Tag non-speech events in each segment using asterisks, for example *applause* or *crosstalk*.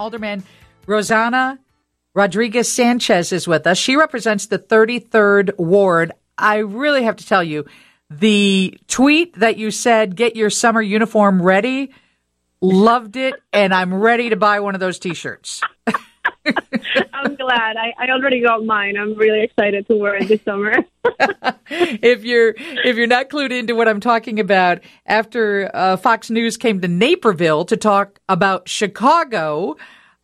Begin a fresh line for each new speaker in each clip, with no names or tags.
Alderman Rossana Rodriguez Sanchez is with us. She represents the 33rd Ward. I really have to tell you, the tweet that you said, get your summer uniform ready, loved it, and I'm ready to buy one of those t shirts. *laughs* *laughs*
I'm glad. I, I already got mine. I'm really excited to wear it this summer. *laughs*
if you're if you're not clued into what I'm talking about, after uh, Fox News came to Naperville to talk about Chicago,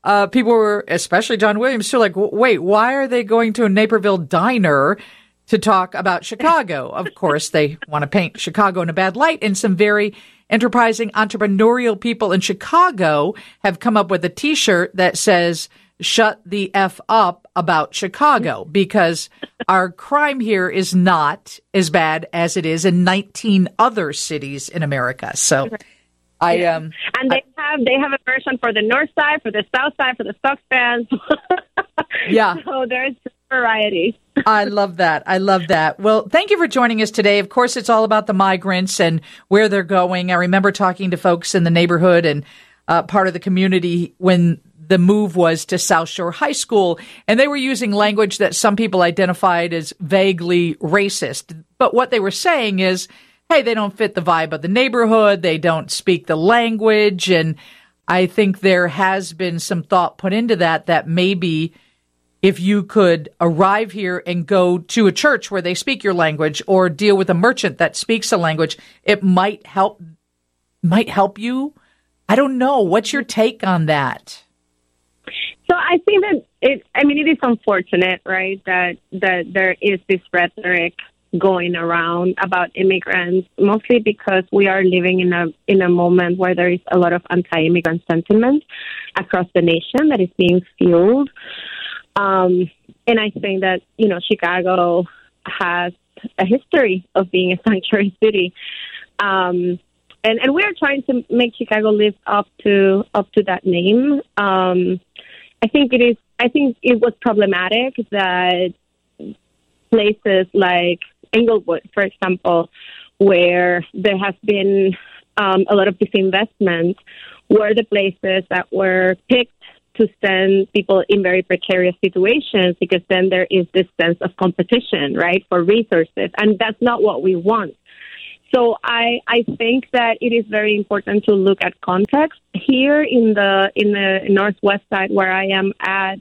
uh, people were, especially John Williams, too, like, wait, why are they going to a Naperville diner? To talk about Chicago. *laughs* Of course, they want to paint Chicago in a bad light, and some very enterprising entrepreneurial people in Chicago have come up with a t shirt that says, shut the F up about Chicago because our crime here is not as bad as it is in 19 other cities in America. So I um
and they I, have they have a version for the north side, for the south side, for the Sox fans. *laughs*
yeah.
So there's variety. *laughs*
I love that. I love that. Well, thank you for joining us today. Of course, it's all about the migrants and where they're going. I remember talking to folks in the neighborhood and uh, part of the community when the move was to South Shore High School, and they were using language that some people identified as vaguely racist. But what they were saying is, hey, they don't fit the vibe of the neighborhood, they don't speak the language, and I think there has been some thought put into that that maybe if you could arrive here and go to a church where they speak your language or deal with a merchant that speaks a language, it might help might help you. I don't know. What's your take on that?
So I think that it. I mean, it is unfortunate, right? That that there is this rhetoric going around about immigrants, mostly because we are living in a in a moment where there is a lot of anti-immigrant sentiment across the nation that is being fueled. Um, and I think that you know Chicago has a history of being a *laughs* sanctuary city. Um, and, and we're trying to make Chicago live up to up to that name. Um, I think it is. I think it was problematic that places like Englewood, for example, where there has been um, a lot of disinvestment, were the places that were picked to send people in very precarious situations because then there is this sense of competition, right, for resources. And that's not what we want. So I, I think that it is very important to look at context here in the in the northwest side where I am at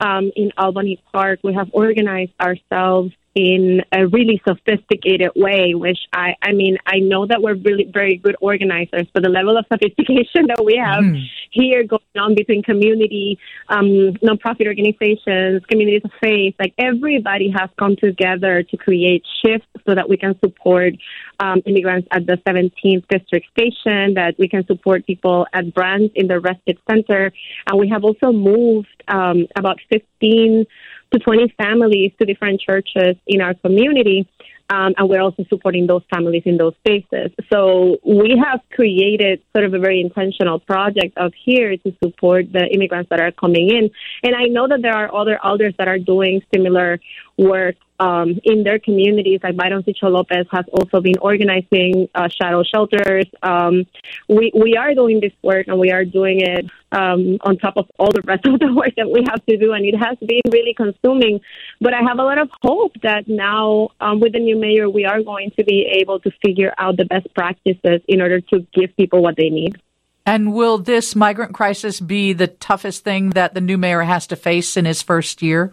um, in Albany Park. We have organized ourselves in a really sophisticated way, which I, I mean, I know that we're really very good organizers, but the level of sophistication *laughs* that we have mm. here going on between community, um, nonprofit organizations, communities of faith, like everybody has come together to create shifts so that we can support um, immigrants at the 17th district station, that we can support people at Brands in the respite center. And we have also moved um, about 15 to 20 families to different churches in our community. Um, and we're also supporting those families in those spaces. So we have created sort of a very intentional project of here to support the immigrants that are coming in. And I know that there are other alders that are doing similar work um, in their communities. Like Byron Sigcho Lopez has also been organizing uh, shadow shelters. Um, we we are doing this work and we are doing it um, on top of all the rest *laughs* of the work that we have to do, and it has been really consuming. But I have a lot of hope that now um, with the new mayor, we are going to be able to figure out the best practices in order to give people what they need.
And will this migrant crisis be the toughest thing that the new mayor has to face in his first year?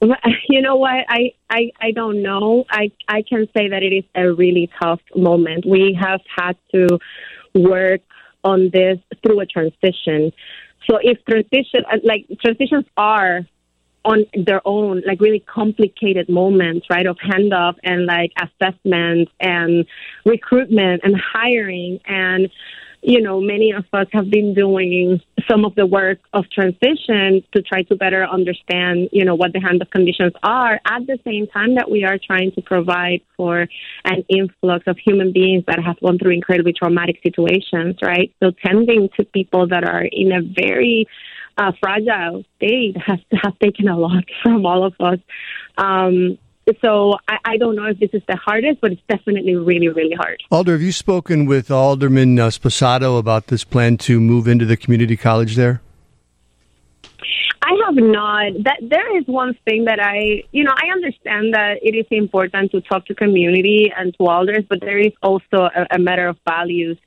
*laughs*
You know what? I, I, I don't know. I, I can say that it is a really tough moment. We have had to work on this through a transition. So if transition, uh, like transitions are on their own, like really complicated moments, right, of handoff and like assessment and recruitment and hiring and you know, many of us have been doing some of the work of transition to try to better understand, you know, what the handoff conditions are at the same time that we are trying to provide for an influx of human beings that have gone through incredibly traumatic situations, right? So tending to people that are in a very uh, fragile state has has taken a lot *laughs* from all of us. Um, so I, I, don't know if this is the hardest, but it's definitely really, really hard.
Alder, have you spoken with Alderman uh, Sposato about this plan to move into the community college there?
I have not. That there is one thing that I, you know, I understand that it is important to talk to community and to alders, but there is also a, a matter of values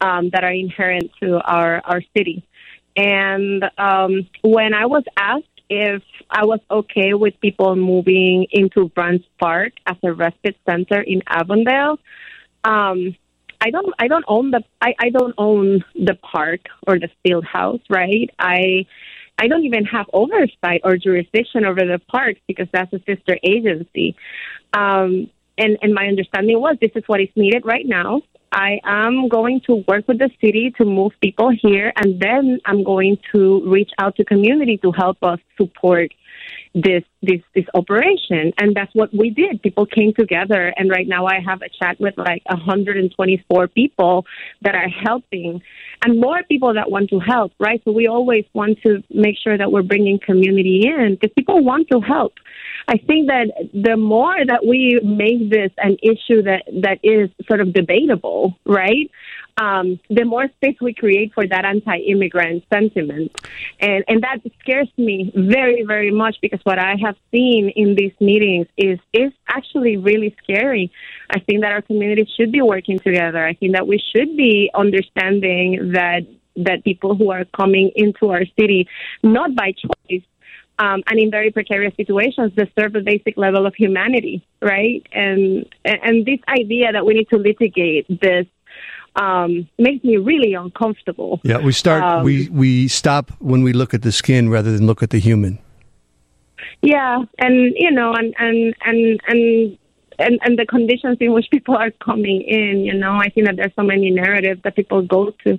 um, that are inherent to our our city. And um, when I was asked if I was okay with people moving into Brands Park as a respite center in Avondale, um, I don't I don't own the I, I don't own the park or the field house, right? I I don't even have oversight or jurisdiction over the park because that's a sister agency. Um, and, and my understanding was this is what is needed right now. I am going to work with the city to move people here, and then I'm going to reach out to community to help us support this this this operation. And that's what we did. People came together. And right now i have a chat with like 124 people that are helping and more people that want to help right? So we always want to make sure that we're bringing community in because people want to help. I think that the more that we make this an issue that that is sort of debatable right um, the more space we create for that anti-immigrant sentiment, and and that scares me very very much because what I have seen in these meetings is is actually really scary. I think that our community should be working together. I think that we should be understanding that that people who are coming into our city not by choice um, and in very precarious situations deserve a basic level of humanity, right? And and this idea that we need to litigate this um, makes me really uncomfortable.
Yeah, we start um, we we stop when we look at the skin rather than look at the human.
Yeah, and you know, and and and and. And, and the conditions in which people are coming in, you know, I think that there's so many narratives that people go to.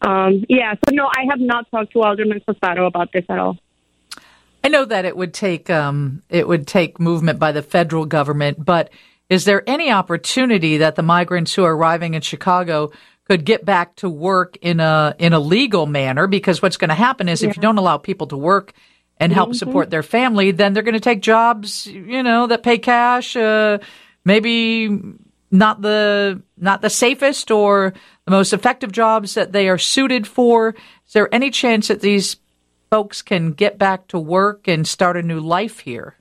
Um, yeah, so no, I have not talked to Alderman Sposato about this at all.
I know that it would take um, it would take movement by the federal government, but is there any opportunity that the migrants who are arriving in Chicago could get back to work in a in a legal manner? Because what's going to happen is yeah. if you don't allow people to work and help mm-hmm. support their family, then they're going to take jobs, you know, that pay cash, uh, maybe not the not the safest or the most effective jobs that they are suited for. Is there any chance that these folks can get back to work and start a new life here?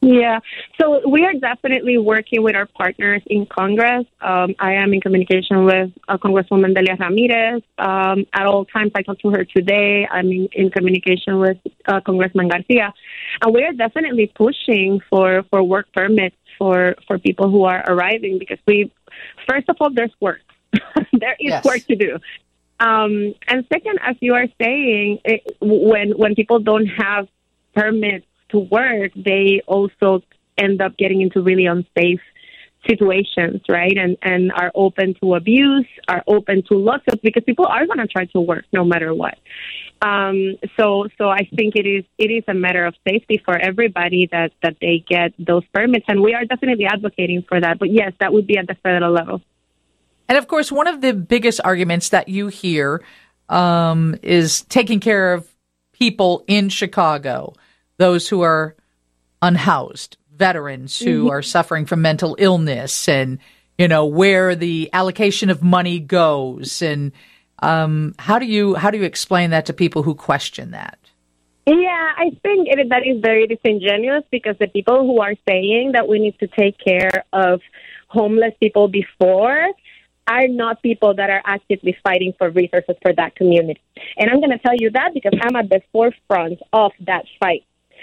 Yeah, so we are definitely working with our partners in Congress. Um, I am in communication with uh, Congresswoman Delia Ramirez. Um, at all times, I talked to her today. I'm in, in communication with uh, Congressman Garcia, and we are definitely pushing for, for work permits for for people who are arriving because we, first of all, there's work. *laughs* there is yes. work to do. Um, and second, as you are saying, it, when when people don't have permits to work, they also end up getting into really unsafe situations, right? And and are open to abuse, are open to of because people are going to try to work no matter what. Um, so so I think it is it is a matter of safety for everybody that that they get those permits, and we are definitely advocating for that. But yes, that would be at the federal level.
And of course, one of the biggest arguments that you hear um, is taking care of people in Chicago those who are unhoused, veterans who mm-hmm. are suffering from mental illness, and you know where the allocation of money goes, and um, how do you how do you explain that to people who question that?
Yeah, I think it, that is very disingenuous because the people who are saying that we need to take care of homeless people before are not people that are actively fighting for resources for that community. And I'm going to tell you that because I'm at the forefront of that fight.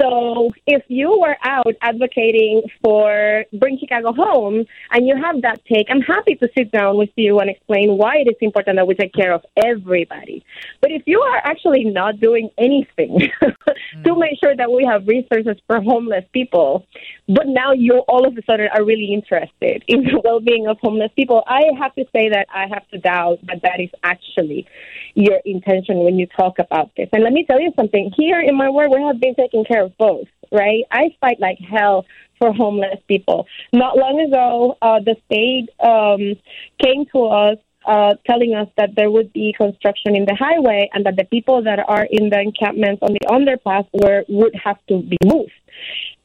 So if you were out advocating for Bring Chicago Home and you have that take, I'm happy to sit down with you and explain why it is important that we take care of everybody. But if you are actually not doing anything *laughs* mm. to make sure that we have resources for homeless people, but now you all of a sudden are really interested in the well-being of homeless people, I have to say that I have to doubt that that is actually your intention when you talk about this. And let me tell you something. Here in my work, we have been taking care of both, right? I fight like hell for homeless people. Not long ago, uh, the state um, came to us uh, telling us that there would be construction in the highway and that the people that are in the encampments on the underpass were would have to be moved.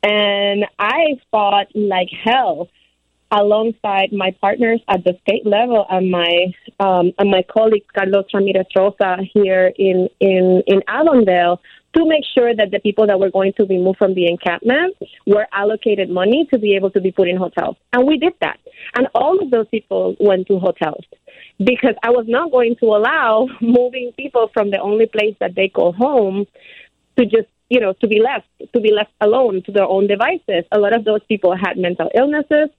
And I fought like hell alongside my partners at the state level and my um, and my colleague Carlos Ramirez Rosa here in in in Avondale to make sure that the people that were going to be moved from the encampment were allocated money to be able to be put in hotels. And we did that. And all of those people went to hotels because I was not going to allow *laughs* moving people from the only place that they call home to just, you know, to be left, to be left alone to their own devices. A lot of those people had mental illnesses.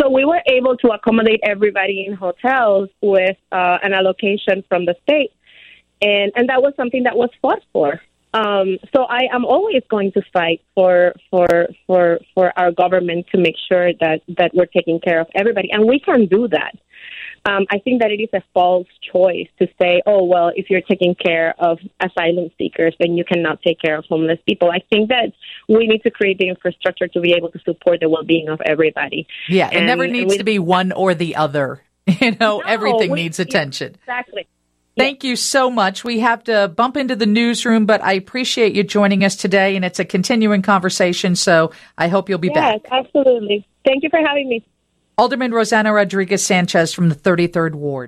So we were able to accommodate everybody in hotels with uh, an allocation from the state and and that was something that was fought for. Um, so I am always going to fight for for for for our government to make sure that that we're taking care of everybody, and we can do that. Um, I think that it is a false choice to say, oh, well, if you're taking care of asylum seekers, then you cannot take care of homeless people. I think that we need to create the infrastructure to be able to support the well being of everybody.
Yeah, and, it never needs we, to be one or the other. *laughs* You know, no, everything we, needs attention.
Exactly.
Thank you so much. We have to bump into the newsroom, but I appreciate you joining us today, and it's a continuing conversation. So I hope you'll be
yes,
back.
Yes, absolutely. Thank you for having me.
Alderman Rossana Rodriguez Sanchez from the 33rd Ward.